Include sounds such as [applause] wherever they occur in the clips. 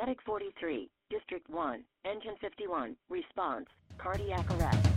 Medic 43, District 1, Engine 51, response, cardiac arrest.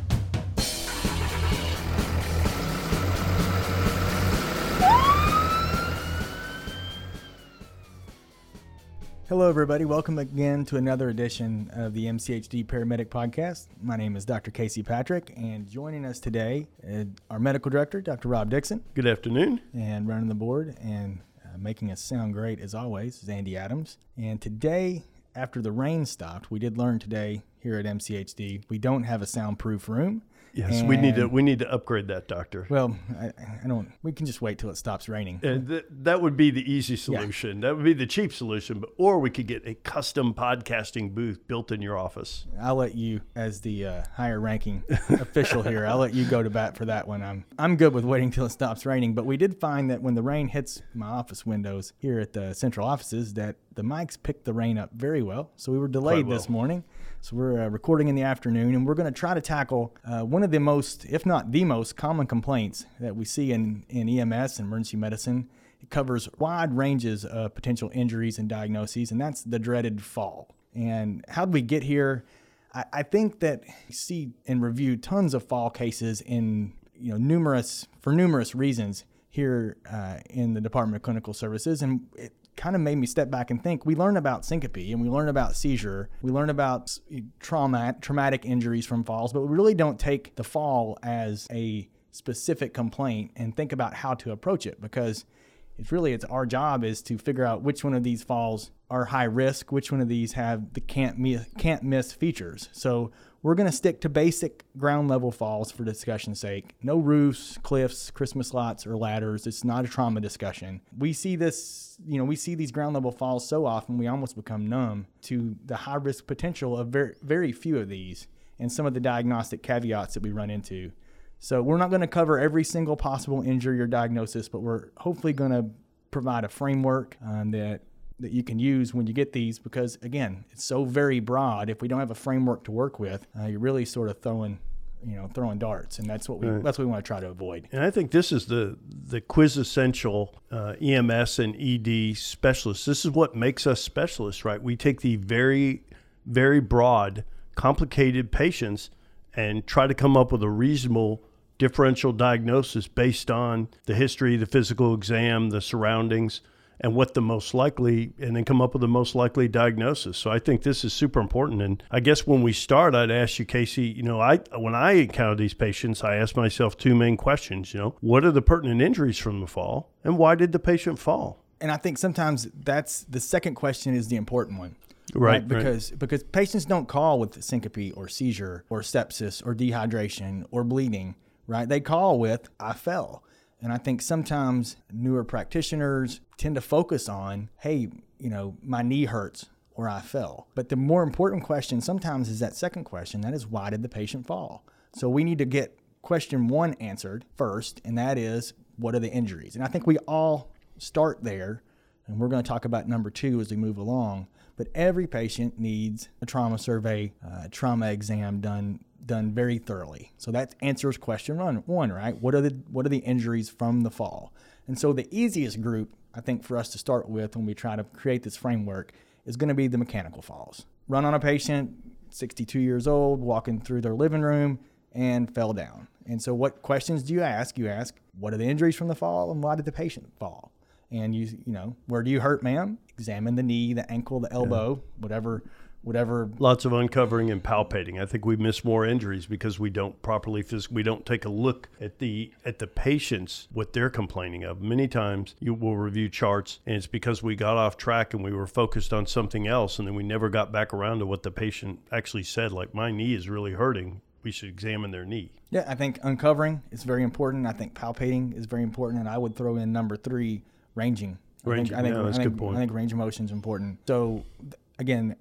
Hello, everybody. Welcome again to another edition of the MCHD Paramedic Podcast. My name is Dr. Casey Patrick, and joining us today, uh, our medical director, Dr. Rob Dixon, Good afternoon. and running the board and uh, making us sound great as always is Andy Adams. And today, after the rain stopped, we did learn today here at MCHD we don't have a soundproof room. Yes, we need to we need to upgrade that, doctor. Well, I, I don't. We can just wait till it stops raining. And th- that would be the easy solution. That would be the cheap solution. But or we could get a custom podcasting booth built in your office. I'll let you, as the uh, higher ranking official here, I'll let you go to bat for that one. I'm I'm good with waiting till it stops raining, but we did find that when the rain hits my office windows here at the central offices, that the mics picked the rain up very well. So we were delayed well. this morning. So we're uh, recording in the afternoon, and we're going to try to tackle uh, one of the most, if not the most, common complaints that we see in in EMS and emergency medicine. It covers wide ranges of potential injuries and diagnoses, and that's the dreaded fall. And how did we get here? I, I think that we see and review tons of fall cases in you know numerous for numerous reasons here uh, in the Department of Clinical Services, and it kind of made me step back and think. We learn about syncope and we learn about seizure, we learn about trauma, traumatic injuries from falls, but we really don't take the fall as a specific complaint and think about how to approach it because it's really it's our job is to figure out which one of these falls are high risk, which one of these have the can't miss, can't miss features. So we're going to stick to basic ground level falls for discussion's sake. No roofs, cliffs, Christmas lots, or ladders. It's not a trauma discussion. We see this, you know, we see these ground level falls so often we almost become numb to the high risk potential of very, very few of these and some of the diagnostic caveats that we run into. So we're not going to cover every single possible injury or diagnosis, but we're hopefully going to provide a framework um, that that you can use when you get these because again, it's so very broad. If we don't have a framework to work with, uh, you're really sort of throwing, you know, throwing darts, and that's what we that's what we want to try to avoid. And I think this is the the quintessential uh, EMS and ED specialists. This is what makes us specialists, right? We take the very very broad, complicated patients and try to come up with a reasonable differential diagnosis based on the history, the physical exam, the surroundings, and what the most likely, and then come up with the most likely diagnosis. So I think this is super important. And I guess when we start, I'd ask you, Casey, you know, I when I encounter these patients, I ask myself two main questions. You know, what are the pertinent injuries from the fall, and why did the patient fall? And I think sometimes that's the second question is the important one. Right, right. because because patients don't call with syncope or seizure or sepsis or dehydration or bleeding, right? They call with I fell. And I think sometimes newer practitioners tend to focus on, hey, you know, my knee hurts or I fell. But the more important question sometimes is that second question that is, why did the patient fall? So we need to get question one answered first, and that is, what are the injuries? And I think we all start there, and we're going to talk about number two as we move along. But every patient needs a trauma survey, uh, trauma exam done done very thoroughly. So that answers question one, one, right? What are the what are the injuries from the fall? And so the easiest group I think for us to start with when we try to create this framework is going to be the mechanical falls. Run on a patient, 62 years old, walking through their living room and fell down. And so what questions do you ask? You ask, what are the injuries from the fall and why did the patient fall? And you you know, where do you hurt, ma'am? Examine the knee, the ankle, the elbow, whatever whatever Lots of uncovering and palpating. I think we miss more injuries because we don't properly phys- we don't take a look at the at the patients what they're complaining of. Many times you will review charts and it's because we got off track and we were focused on something else and then we never got back around to what the patient actually said like my knee is really hurting. We should examine their knee. Yeah, I think uncovering is very important. I think palpating is very important, and I would throw in number three, ranging. I Ranging, think, I think, yeah, that's I think, good point. I think range of motion is important. So, again,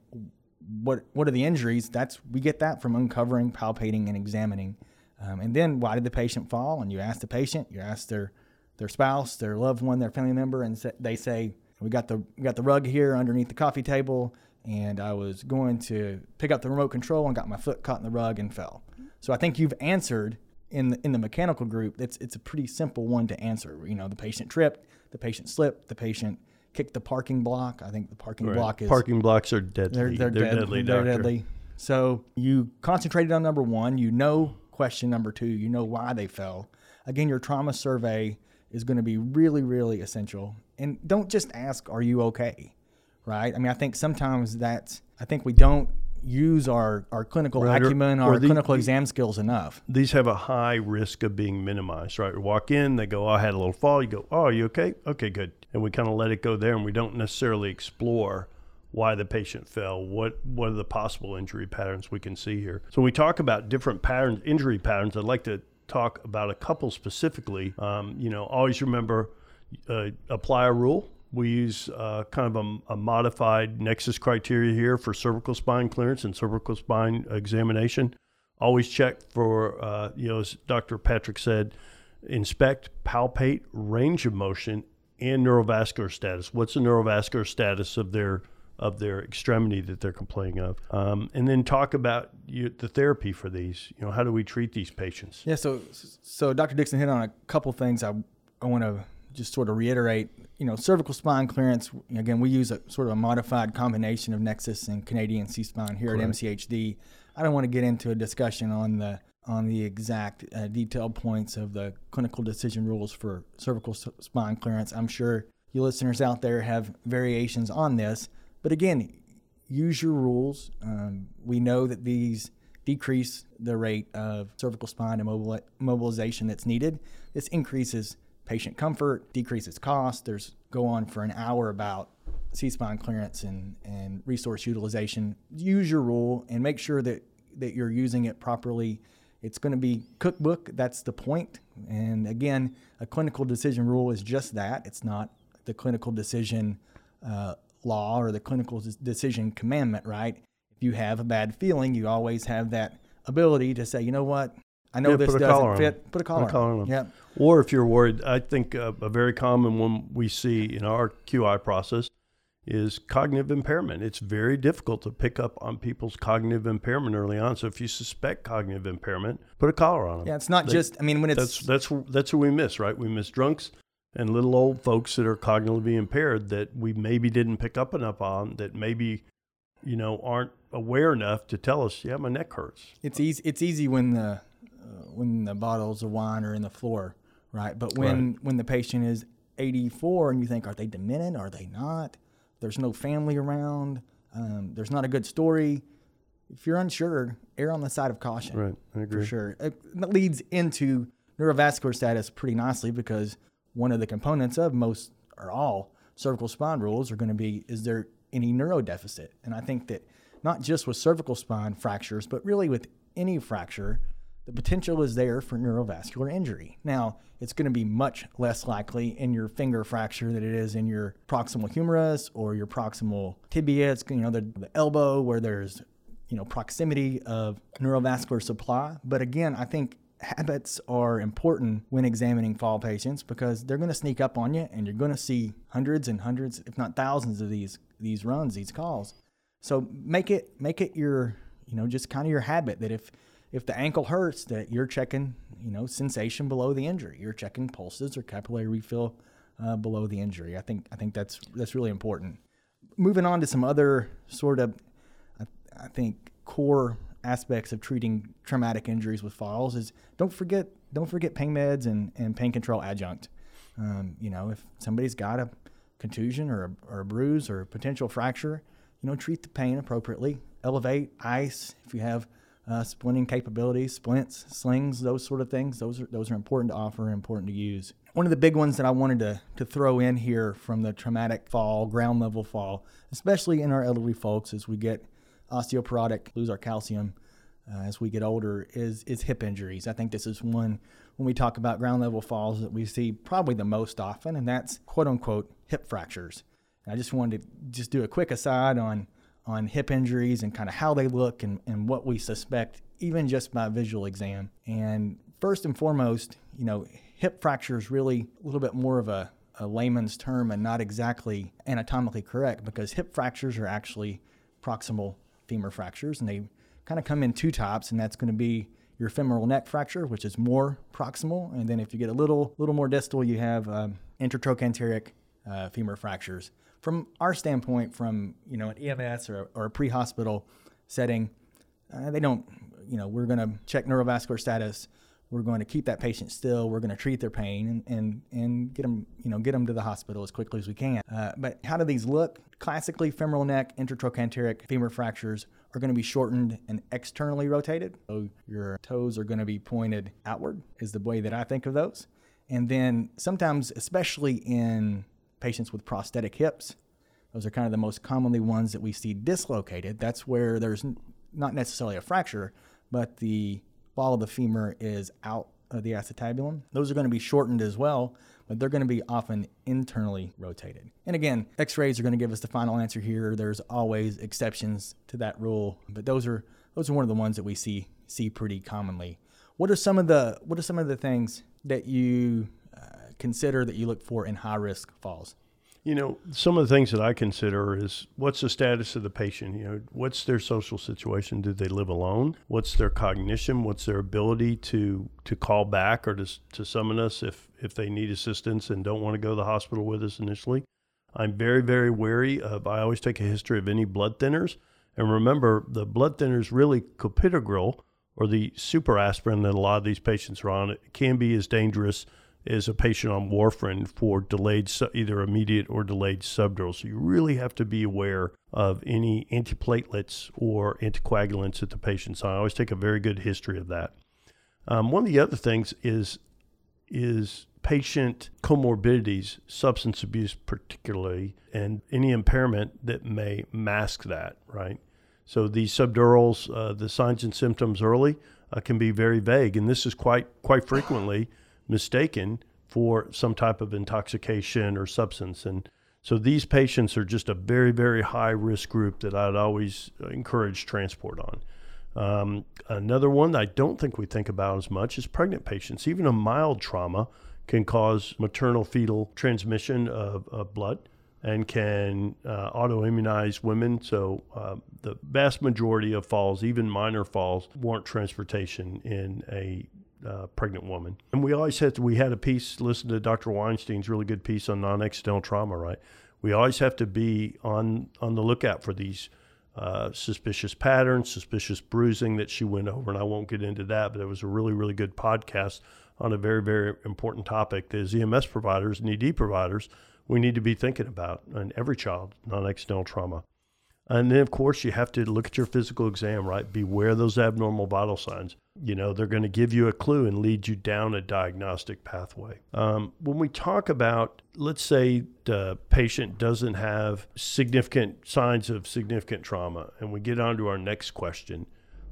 what what are the injuries? That's we get that from uncovering, palpating, and examining. Um, and then, why did the patient fall? And you ask the patient, you ask their their spouse, their loved one, their family member, and they say, "We got the we got the rug here underneath the coffee table, and I was going to pick up the remote control and got my foot caught in the rug and fell." So I think you've answered in the, in the mechanical group. It's it's a pretty simple one to answer. You know, the patient tripped, the patient slipped, the patient kick the parking block. I think the parking Right. block is Parking blocks are deadly. they're, they're, dead- deadly, they're doctor. deadly. So you concentrated on number one. You know question number two. You know why they fell. Again, your trauma survey is going to be really, really essential. And don't just ask, "Are you okay?" Right? I mean, I think sometimes that's. I think we don't use our our clinical Right, acumen, or our the- clinical exam skills enough. These have a high risk of being minimized, right? We walk in, they go, oh, I had a little fall. You go, oh, are you okay? Okay, good. And we kind of let it go there, and we don't necessarily explore why the patient fell. What what are the possible injury patterns we can see here? So when we talk about different patterns, injury patterns. I'd like to talk about a couple specifically. Um, you know, always remember uh, apply a rule. We use uh, kind of a, a modified nexus criteria here for cervical spine clearance and cervical spine examination. Always check for, uh, you know, as Dr. Patrick said, inspect, palpate, range of motion, and neurovascular status. What's the neurovascular status of their of their extremity that they're complaining of, um, and then talk about you, the therapy for these. You know, how do we treat these patients? Yeah, so so Dr. Dixon hit on a couple things I I want to just sort of reiterate. You know, cervical spine clearance. Again, we use a sort of a modified combination of Nexus and Canadian C spine here at MCHD. I don't want to get into a discussion on the on the exact uh, detailed points of the clinical decision rules for cervical s- spine clearance. I'm sure you listeners out there have variations on this, but again, use your rules. Um, we know that these decrease the rate of cervical spine immobili- immobilization that's needed. This increases patient comfort, decreases cost. There's go on for an hour about C-spine clearance and, and resource utilization. Use your rule and make sure that, that you're using it properly. It's going to be cookbook. That's the point. And again, a clinical decision rule is just that. It's not the clinical decision uh, law or the clinical decision commandment, right? If you have a bad feeling, you always have that ability to say, you know what, I know Yeah, this put a collar doesn't on fit. Put a collar, on. on. Yeah. Or if you're worried, I think uh, a very common one we see in our QI process is cognitive impairment. It's very difficult to pick up on people's cognitive impairment early on. So if you suspect cognitive impairment, put a collar on them. Yeah, it's not They- just. I mean, when it's That's that's that's who we miss, right? We miss drunks and little old folks that are cognitively impaired that we maybe didn't pick up enough on. That maybe, you know, aren't aware enough to tell us, yeah, my neck hurts. it's easy. It's easy when the when the bottles of wine are in the floor, right? But when when the patient is 84 and you think, are they demented? Are they not? There's no family around. Um, there's not a good story. If you're unsure, err on the side of caution. Right, I agree. for sure. It, that leads into neurovascular status pretty nicely because one of the components of most or all cervical spine rules are going to be is there any neuro deficit? And I think that not just with cervical spine fractures, but really with any fracture, the potential is there for neurovascular injury. Now, it's going to be much less likely in your finger fracture than it is in your proximal humerus or your proximal tibia. It's you know the, the elbow where there's you know proximity of neurovascular supply. But again, I think habits are important when examining fall patients because they're going to sneak up on you and you're going to see hundreds and hundreds, if not thousands, of these these runs, these calls. So make it make it your you know just kind of your habit that if if the ankle hurts that you're checking you know sensation below the injury, you're checking pulses or capillary refill uh, below the injury. I think I think that's that's really important. Moving on to some other sort of I, I think core aspects of treating traumatic injuries with falls is don't forget don't forget pain meds and, and pain control adjunct. Um, you know, if somebody's got a contusion or a, or a bruise or a potential fracture, you know, treat the pain appropriately. Elevate, ice. If you have uh, splinting capabilities, splints, slings, those sort of things, those are those are important to offer important to use. One of the big ones that I wanted to to throw in here from the traumatic fall, ground level fall, especially in our elderly folks as we get osteoporotic, lose our calcium uh, as we get older, is is hip injuries. I think this is one when we talk about ground level falls that we see probably the most often, and that's quote unquote hip fractures. And I just wanted to just do a quick aside on on hip injuries and kind of how they look and, and what we suspect, even just by visual exam. And first and foremost, you know, hip fracture is really a little bit more of a, a layman's term and not exactly anatomically correct because hip fractures are actually proximal femur fractures and they kind of come in two types, and that's going to be your femoral neck fracture, which is more proximal, and then if you get a little little more distal, you have um, intertrochanteric uh, femur fractures. From our standpoint, from you know an EMS or, or a pre-hospital setting, uh, they don't. You know, we're going to check neurovascular status. We're going to keep that patient still. We're going to treat their pain and, and, and get them, you know, get them to the hospital as quickly as we can. Uh, but how do these look? Classically, femoral neck intertrochanteric femur fractures are going to be shortened and externally rotated. So your toes are going to be pointed outward, is the way that I think of those. And then sometimes, especially in patients with prosthetic hips, those are kind of the most commonly ones that we see dislocated. That's where there's not necessarily a fracture, but the ball of the femur is out of the acetabulum. Those are going to be shortened as well, but they're going to be often internally rotated. And again, x-rays are going to give us the final answer here. There's always exceptions to that rule, but those are those are one of the ones that we see see pretty commonly. What are some of the what are some of the things that you consider that you look for in high risk falls? You know, some of the things that I consider is what's the status of the patient? You know, what's their social situation? Do they live alone? What's their cognition? What's their ability to to call back or to to summon us if if they need assistance and don't want to go to the hospital with us initially? I'm very very wary of. I always take a history of any blood thinners, and remember the blood thinners really clopidogrel or the super aspirin that a lot of these patients are on. It can be as dangerous is a patient on warfarin for delayed, either immediate or delayed subdural. So you really have to be aware of any antiplatelets or anticoagulants at the patient's on. I always take a very good history of that. Um, one of the other things is is patient comorbidities, substance abuse particularly, and any impairment that may mask that, right? So these subdurals, uh, the signs and symptoms early uh, can be very vague, and this is quite quite frequently mistaken for some type of intoxication or substance. And so these patients are just a very, very high risk group that I'd always encourage transport on. Um, another one I don't think we think about as much is pregnant patients. Even a mild trauma can cause maternal fetal transmission of, of blood and can uh, alloimmunize women. So uh, the vast majority of falls, even minor falls, warrant transportation in a uh, pregnant woman. And we always had to, we had a piece, listen to Dr. Weinstein's really good piece on non-accidental trauma, right? We always have to be on on the lookout for these uh, suspicious patterns, suspicious bruising that she went over, and I won't get into that. But it was a really really good podcast on a very very important topic that as EMS providers and ED providers we need to be thinking about in every child non-accidental trauma. And then, of course, you have to look at your physical exam, right? Beware those abnormal vital signs. You know, they're going to give you a clue and lead you down a diagnostic pathway. Um, when we talk about, let's say the patient doesn't have significant signs of significant trauma, and we get on to our next question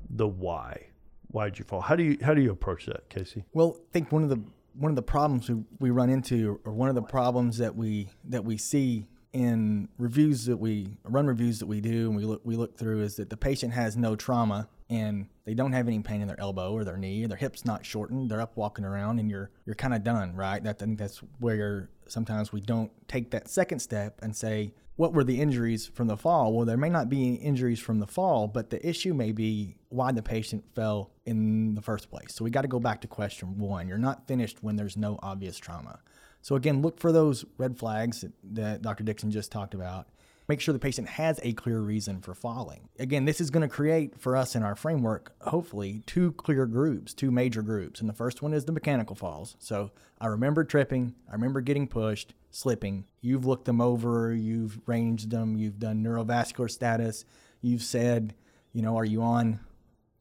the why. Why did you fall? How do you how do you approach that, Casey? Well, I think one of the one of the problems we, we run into, or one of the problems that we that we see in reviews that we run reviews that we do and we look we look through is that the patient has no trauma and they don't have any pain in their elbow or their knee. Their hips not shortened. They're up walking around and you're you're kind of done right? That I think that's where sometimes we don't take that second step and say what were the injuries from the fall? Well there may not be any injuries from the fall but the issue may be why the patient fell in the first place. So we got to go back to question 1 you're not finished when there's no obvious trauma so again, look for those red flags that Dr. Dixon just talked about. Make sure the patient has a clear reason for falling. Again, this is going to create for us in our framework, hopefully, two clear groups, two major groups. And the first one is the mechanical falls. So I remember tripping, I remember getting pushed, slipping. You've looked them over, you've ranged them, you've done neurovascular status, you've said, you know, are you on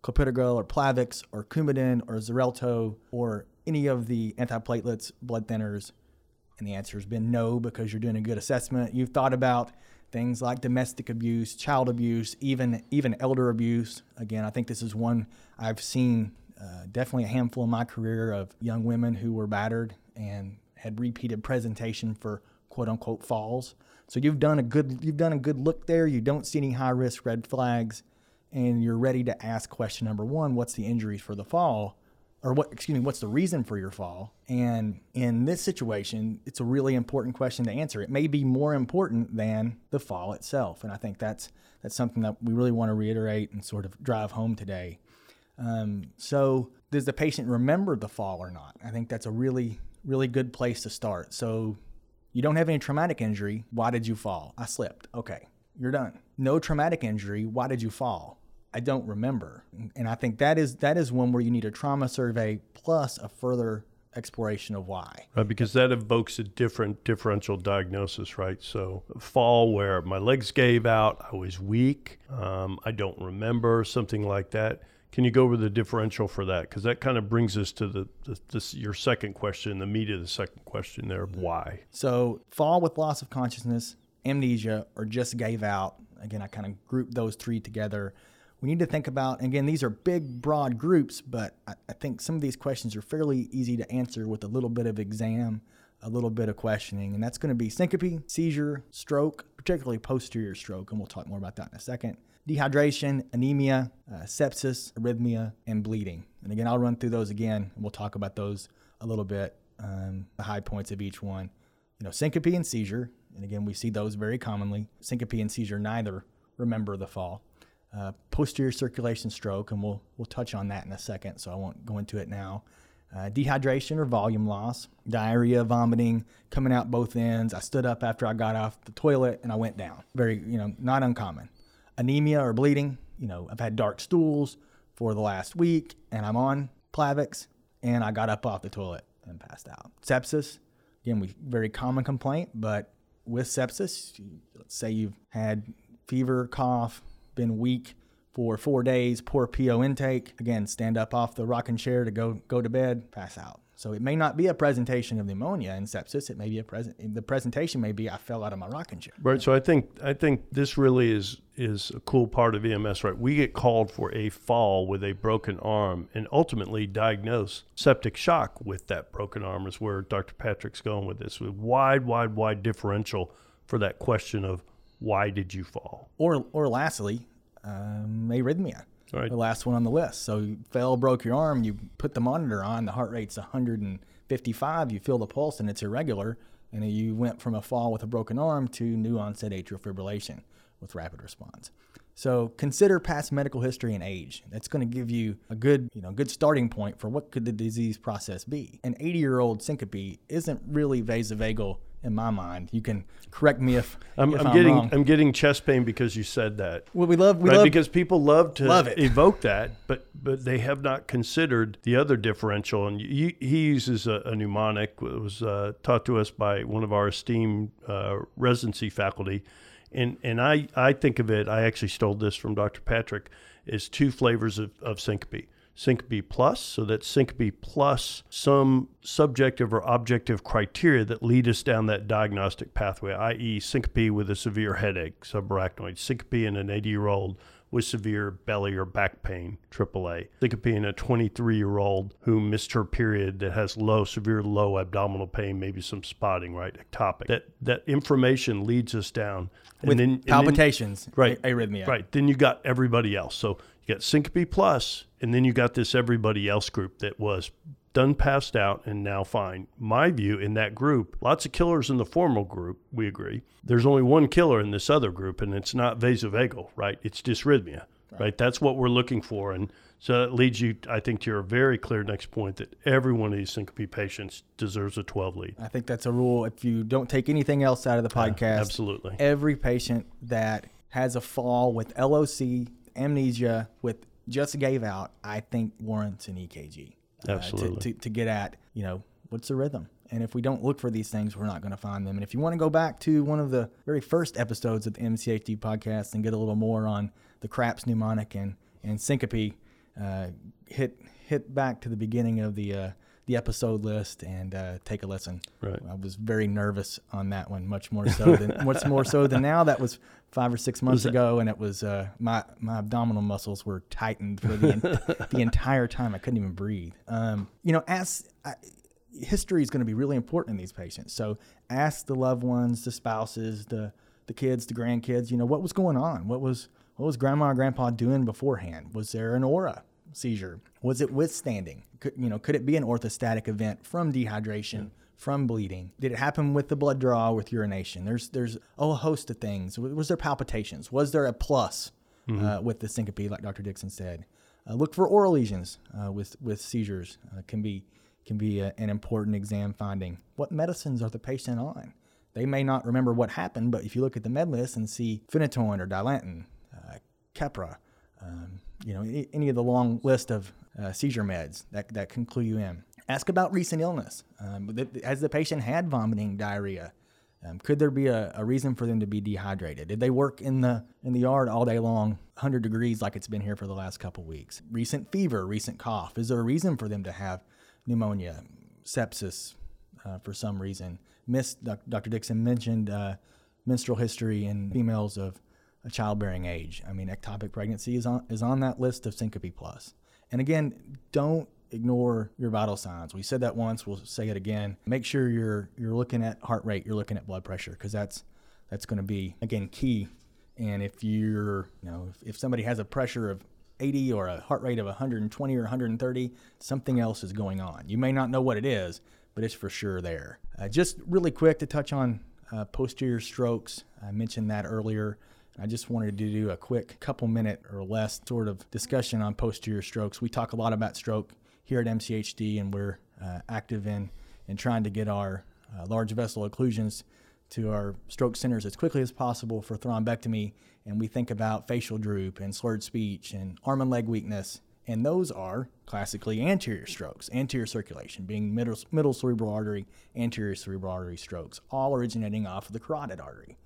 clopidogrel or Plavix or Coumadin or Xarelto or any of the antiplatelets, blood thinners, and the answer has been no because you're doing a good assessment. You've thought about things like domestic abuse, child abuse, even even elder abuse. Again, I think this is one I've seen uh, definitely a handful in my career of young women who were battered and had repeated presentation for quote unquote falls. So you've done a good you've done a good look there. You don't see any high risk red flags, and you're ready to ask question number one: What's the injuries for the fall? Or what excuse me what's the reason for your fall and in this situation it's a really important question to answer it may be more important than the fall itself and i think that's that's something that we really want to reiterate and sort of drive home today um, so does the patient remember the fall or not i think that's a really really good place to start so You don't have any traumatic injury. Why did you fall? I slipped. Okay, you're done. No traumatic injury. Why did you fall? I don't remember. And I think that is that is one where you need a trauma survey plus a further exploration of why. Right, because that evokes a different differential diagnosis, right? So, fall where my legs gave out, I was weak, um, I don't remember, something like that. Can you go over the differential for that? Because that kind of brings us to the, the this, your second question, the meat of the second question there why. So, fall with loss of consciousness, amnesia, or just gave out. Again, I kind of group those three together we need to think about, again, these are big, broad groups, but I, I, think some of these questions are fairly easy to answer with a little bit of exam, a little bit of questioning. And that's going to be syncope, seizure, stroke, particularly posterior stroke. And we'll talk more about that in a second. Dehydration, anemia, uh, sepsis, arrhythmia, and bleeding. And again, I'll run through those again, and we'll talk about those a little bit, um, the high points of each one. You know, syncope and seizure. And again, we see those very commonly. Syncope and seizure neither remember the fall uh, posterior circulation stroke, and we'll we'll touch on that in a second, so I won't go into it now. Uh, dehydration or volume loss, diarrhea, vomiting, coming out both ends. I stood up after I got off the toilet and I went down. Very, you know, not uncommon. Anemia or bleeding. You know, I've had dark stools for the last week, and I'm on Plavix, and I got up off the toilet and passed out. Sepsis, again, we very common complaint, but with sepsis, let's say you've had fever, cough, been weak for four days, poor PO intake. Again, stand up off the rocking chair to go go to bed, pass out. So it may not be a presentation of pneumonia and sepsis. It may be a present. The presentation may be I fell out of my rocking chair. Right. So I think I think this really is is a cool part of EMS. Right. We get called for a fall with a broken arm and ultimately diagnose septic shock with that broken arm. Is where Dr. Patrick's going with this. With wide, wide, wide differential for that question of why did you fall? Or, or lastly, um, arrhythmia. Right. The last one on the list. So you fell, broke your arm, you put the monitor on, the heart rate's 155, you feel the pulse and it's irregular, and you went from a fall with a broken arm to new onset atrial fibrillation with rapid response. So consider past medical history and age. That's going to give you a good, you know, good starting point for what could the disease process be. An 80-year-old syncope isn't really vasovagal in my mind. You can correct me if [laughs] I'm, if I'm, I'm getting wrong. I'm getting chest pain because you said that. Well, we love we right? love because people love to Love it. evoke that, but but they have not considered the other differential. And he, he uses a, a mnemonic. It was uh, taught to us by one of our esteemed uh, residency faculty, and and I I think of it. I actually stole this from Dr. Patrick. Is two flavors of, of syncope. Syncope plus, so that's syncope plus some subjective or objective criteria that lead us down that diagnostic pathway, i.e., syncope with a severe headache, subarachnoid, syncope in an 80 year old with severe belly or back pain, AAA. Syncope in a 23 year old who missed her period that has low, severe low abdominal pain, maybe some spotting, right? Ectopic. That that information leads us down. And with then, and then- palpitations, right arrhythmia. right then you got everybody else so you got syncope plus and then you got this everybody else group that was done passed out and now fine. My view in that group lots of killers in the formal group we agree. There's only one killer in this other group and it's not vasovagal right? It's dysrhythmia right, that's what we're looking for and so that leads you i think to your very clear next point that every one of these syncope patients deserves a 12 lead. I think that's a rule. If you don't take anything else out of the podcast, absolutely. every patient that has a fall with LOC, amnesia, with just gave out, I think warrants an EKG. uh, to- Absolutely. to, to get at, you know, what's the rhythm? And if we don't look for these things, we're not going to find them. And if you want to go back to one of the very first episodes of the MCHD podcast and get a little more on the craps mnemonic and, and syncope, uh, hit hit back to the beginning of the uh, the episode list and uh, take a listen. Right. I was very nervous on that one, much more so than [laughs] much more so than now. That was five or six months ago, and it was uh, my my abdominal muscles were tightened for the en- [laughs] the entire time. I couldn't even breathe. Um, you know, as I, history is going to be really important in these patients. So ask the loved ones, the spouses, the the kids, the grandkids. You know, what was going on? What was what was grandma or grandpa doing beforehand? Was there an aura seizure? Was it withstanding? Could, you know, could it be an orthostatic event from dehydration? From bleeding, did it happen with the blood draw, with urination? There's there's oh, a host of things. Was there palpitations? Was there a plus uh, with the syncope, like Dr. Dixon said? Uh, look for oral lesions uh, with with seizures. Uh, can be can be a, an important exam finding. What medicines are the patient on? They may not remember what happened, but if you look at the med list and see phenytoin or dilantin, uh, Keppra, um, you know, any, of the long list of uh, seizure meds that, that can clue you in. Ask about recent illness. Um, has the patient had vomiting, diarrhea? Um, could there be a, a, reason for them to be dehydrated? Did they work in the in the yard all day long, 100 degrees like it's been here for the last couple weeks? Recent fever, recent cough. Is there a reason for them to have pneumonia, sepsis, uh, for some reason? Miss Dr. Dixon mentioned uh, menstrual history in females of a childbearing age. I mean, ectopic pregnancy is on is on that list of syncope plus. And again, don't ignore your vital signs. We said that once, we'll say it again. Make sure you're you're looking at heart rate, you're looking at blood pressure because that's that's going to be again key. And if you're, you know, if, if somebody has a pressure of 80 or a heart rate of 120 or 130, something else is going on. You may not know what it is, but it's for sure there. Uh, just really quick to touch on uh, posterior strokes. I mentioned that earlier. I just wanted to do a quick couple minute or less sort of discussion on posterior strokes. We talk a lot about stroke here at MCHD, and we're uh, active in in trying to get our uh, large vessel occlusions to our stroke centers as quickly as possible for thrombectomy. And we think about facial droop and slurred speech and arm and leg weakness. And those are classically anterior strokes, anterior circulation, being middle, middle cerebral artery, anterior cerebral artery strokes, all originating off of the carotid artery.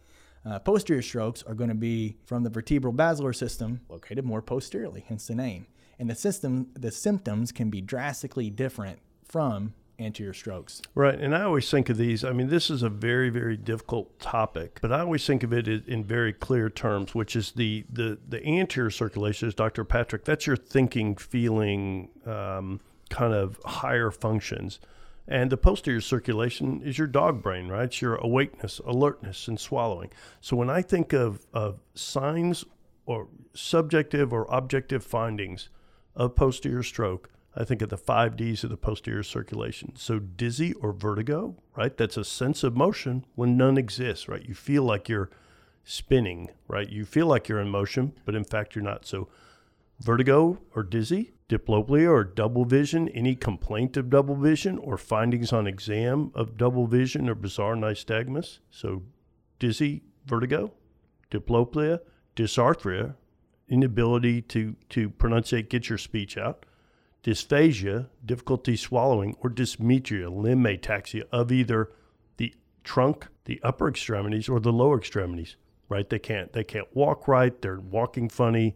Uh, posterior strokes are going to be from the vertebral basilar system, located more posteriorly, hence the name. And the system, the symptoms can be drastically different from anterior strokes. Right, and I always think of these. I mean, this is a very, very difficult topic, but I always think of it in very clear terms, which is the the the anterior circulation. Is Dr. Patrick? That's your thinking, feeling, um, kind of higher functions. And the posterior circulation is your dog brain, right? It's your awakeness, alertness, and swallowing. So when I think of, of signs or subjective or objective findings of posterior stroke, I think of the five D's of the posterior circulation. So dizzy or vertigo, right? That's a sense of motion when none exists, right? You feel like you're spinning, right? You feel like you're in motion, but in fact you're not. So vertigo or dizzy, diplopia or double vision, any complaint of double vision or findings on exam of double vision or bizarre nystagmus. So, dizzy, vertigo, diplopia, dysarthria, inability to, to pronunciate, get your speech out, dysphagia, difficulty swallowing, or dysmetria, limb ataxia of either the trunk, the upper extremities, or the lower extremities. Right? They can't they can't walk right. They're walking funny.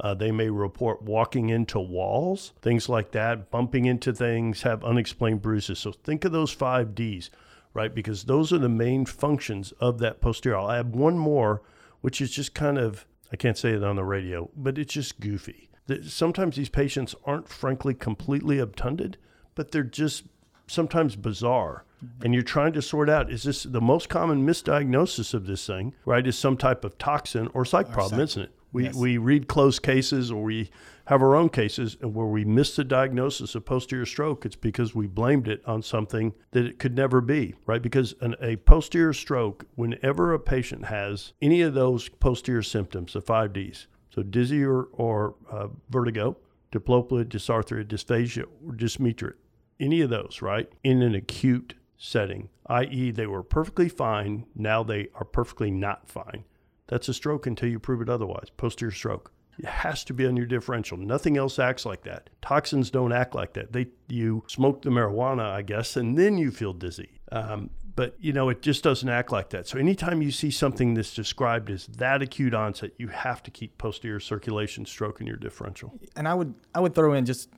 Uh, they may report walking into walls, things like that, bumping into things, have unexplained bruises. So think of those five Ds, right? Because those are the main functions of that posterior. I'll add one more, which is just kind of, I can't say it on the radio, but it's just goofy. Sometimes these patients aren't frankly completely obtunded, but they're just sometimes bizarre. And you're trying to sort out is this the most common misdiagnosis of this thing, right? Is some type of toxin or psych problem, isn't it? We, yes. we read close cases or we have our own cases where we miss the diagnosis of posterior stroke, it's because we blamed it on something that it could never be, right? Because an, a posterior stroke, whenever a patient has any of those posterior symptoms, the five Ds, so dizzy or, or uh, vertigo, diplopia, dysarthria, dysphagia, or dysmetria, any of those, right, in an acute setting, i.e., they were perfectly fine, now they are perfectly not fine that's a stroke until you prove it otherwise. Posterior stroke. It has to be on your differential. Nothing else acts like that. Toxins don't act like that. They you smoke the marijuana, I guess, and then you feel dizzy. Um, but you know, it just doesn't act like that. So anytime you see something that's described as that acute onset, you have to keep posterior circulation stroke in your differential. And I would I would throw in just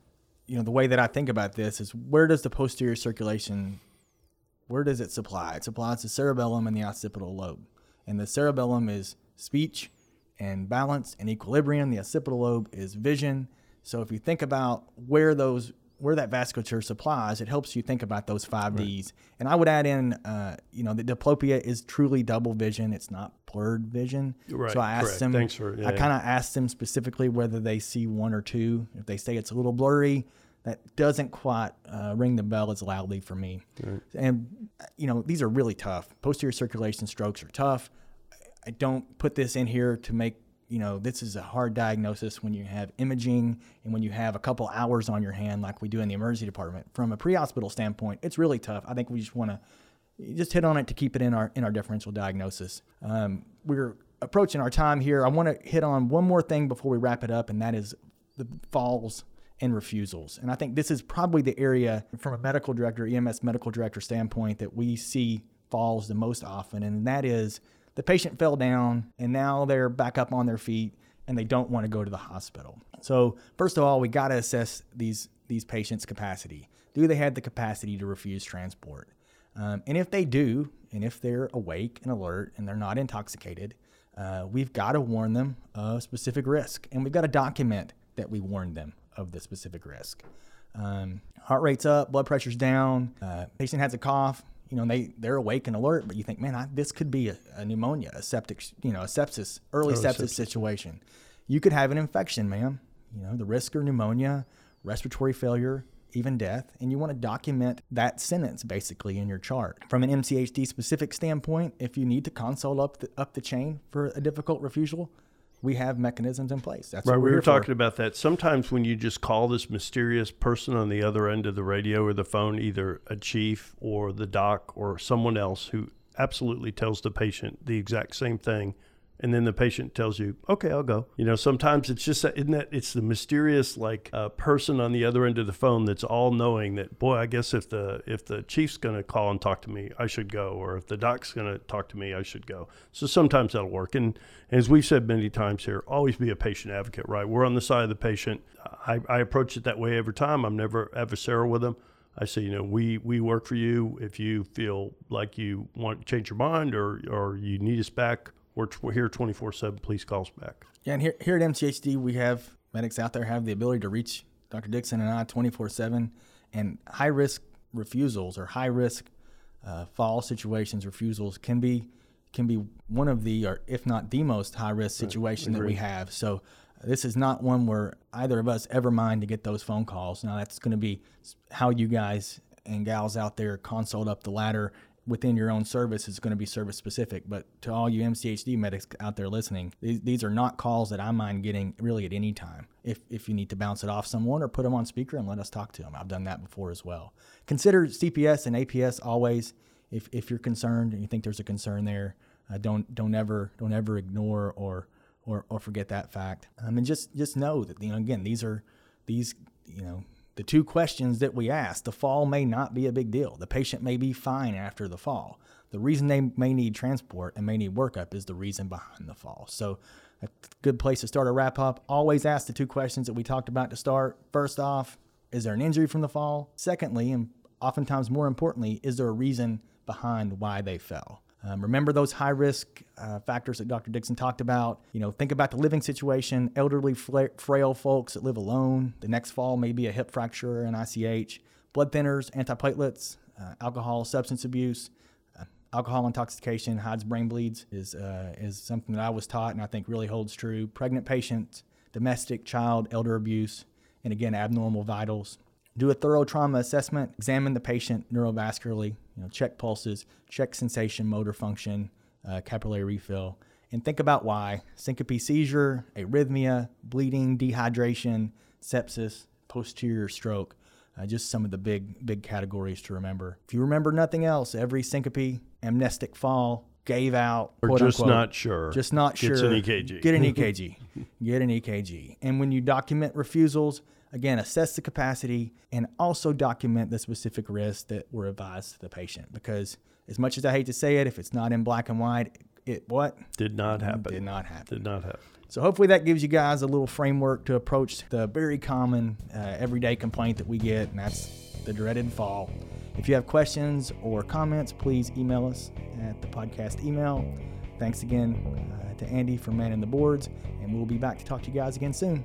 you know the way that I think about this is where does the posterior circulation where does it supply? It supplies the cerebellum and the occipital lobe. And the cerebellum is speech and balance and equilibrium. The occipital lobe is vision. So if you think about where those where that vasculature supplies, it helps you think about those five right. Ds. And I would add in, uh, you know, the diplopia is truly double vision. It's not blurred vision. Right. So I asked correct. them. For. Yeah, I kind of asked them specifically whether they see one or two. If they say it's a little blurry, that doesn't quite uh, ring the bell as loudly for me. Right. And you know, these are really tough. Posterior circulation strokes are tough. I don't put this in here to make you know this is a hard diagnosis when you have imaging and when you have a couple hours on your hand like we do in the emergency department from a pre-hospital standpoint it's really tough i think we just want to just hit on it to keep it in our in our differential diagnosis. Um, we're approaching our time here. I want to hit on one more thing before we wrap it up, and that is the falls and refusals. And I think this is probably the area from a medical director, EMS medical director standpoint, that we see falls the most often, and that is the patient fell down and now they're back up on their feet and they don't want to go to the hospital. So first of all, we got to assess these these patients' capacity. Do they have the capacity to refuse transport? Um, and if they do, and if they're awake and alert and they're not intoxicated, uh, we've got to warn them of specific risk, and we've got to document that we warned them of the specific risk. Um, heart rate's up, blood pressure's down, uh, patient has a cough, you know, they they're awake and alert, but you think, man, I, this could be a, a, pneumonia, a septic, you know, a sepsis, early, early sepsis, sepsis, situation. You could have an infection, ma'am. You know, the risk of pneumonia, respiratory failure, even death, and you want to document that sentence basically in your chart. From an MCHD specific standpoint, if you need to console up the, up the chain for a difficult refusal, we have mechanisms in place. That's right. we were talking for. about that. Sometimes when you just call this mysterious person on the other end of the radio or the phone, either a chief or the doc or someone else who absolutely tells the patient the exact same thing and then the patient tells you, "Okay, I'll go." You know, sometimes it's just isn't that it's the mysterious like uh, person on the other end of the phone that's all knowing that. Boy, I guess if the if the chief's going to call and talk to me, I should go, or if the doc's going to talk to me, I should go. So sometimes that'll work. And, as we've said many times here, always be a patient advocate. Right, we're on the side of the patient. I, I approach it that way every time. I'm never adversarial with them. I say, you know, we, we work for you. If you feel like you want to change your mind or, or you need us back, we're, we're here 24 7. Please call us back. Yeah, and here, here at MCHD, we have medics out there have the ability to reach Dr. Dixon and I 24 7. And high risk refusals or high risk uh, fall situations, refusals can be can be one of the, or if not the most high risk situation that we have. So this is not one where either of us ever mind to get those phone calls. Now that's going to be how you guys and gals out there consult up the ladder within your own service is going to be service specific. But to all you MCHD medics out there listening, these, these are not calls that I mind getting really at any time. If, if you need to bounce it off someone or put them on speaker and let us talk to them, I've done that before as well. Consider CPS and APS always. If, if you're concerned and you think there's a concern there, uh, don't don't ever don't ever ignore or or, or forget that fact. Um, and just just know that you know again these are these you know the two questions that we asked, the fall may not be a big deal. The patient may be fine after the fall. The reason they may need transport and may need workup is the reason behind the fall. So, a good place to start a wrap up. Always ask the two questions that we talked about to start. First off, is there an injury from the fall? Secondly, and oftentimes more importantly, is there a reason behind why they fell? Um, remember those high risk uh, factors that Dr. Dixon talked about. You know, think about the living situation, elderly, frail folks that live alone. The next fall may be a hip fracture, an ICH, blood thinners, antiplatelets, uh, alcohol, substance abuse. Uh, alcohol intoxication hides brain bleeds is uh, is something that I was taught and I think really holds true. Pregnant patients, domestic, child, elder abuse, and again abnormal vitals do a thorough trauma assessment, examine the patient neurovascularly, you know, check pulses, check sensation, motor function, uh, capillary refill, and think about why syncope, seizure, arrhythmia, bleeding, dehydration, sepsis, posterior stroke. Uh, just some of the big big categories to remember. If you remember nothing else, every syncope, amnestic fall, gave out, or just unquote, not sure, just not Gets sure. an EKG. Get an EKG. [laughs] Get an EKG. And when you document refusals, Again, assess the capacity and also document the specific risks that were advised to the patient. Because as much as I hate to say it, if it's not in black and white, it what did not happen. Did not happen. Did not happen. So hopefully that gives you guys a little framework to approach the very common uh, everyday complaint that we get, and that's the dreaded fall. If you have questions or comments, please email us at the podcast email. Thanks again uh, to Andy for manning the boards, and we'll be back to talk to you guys again soon.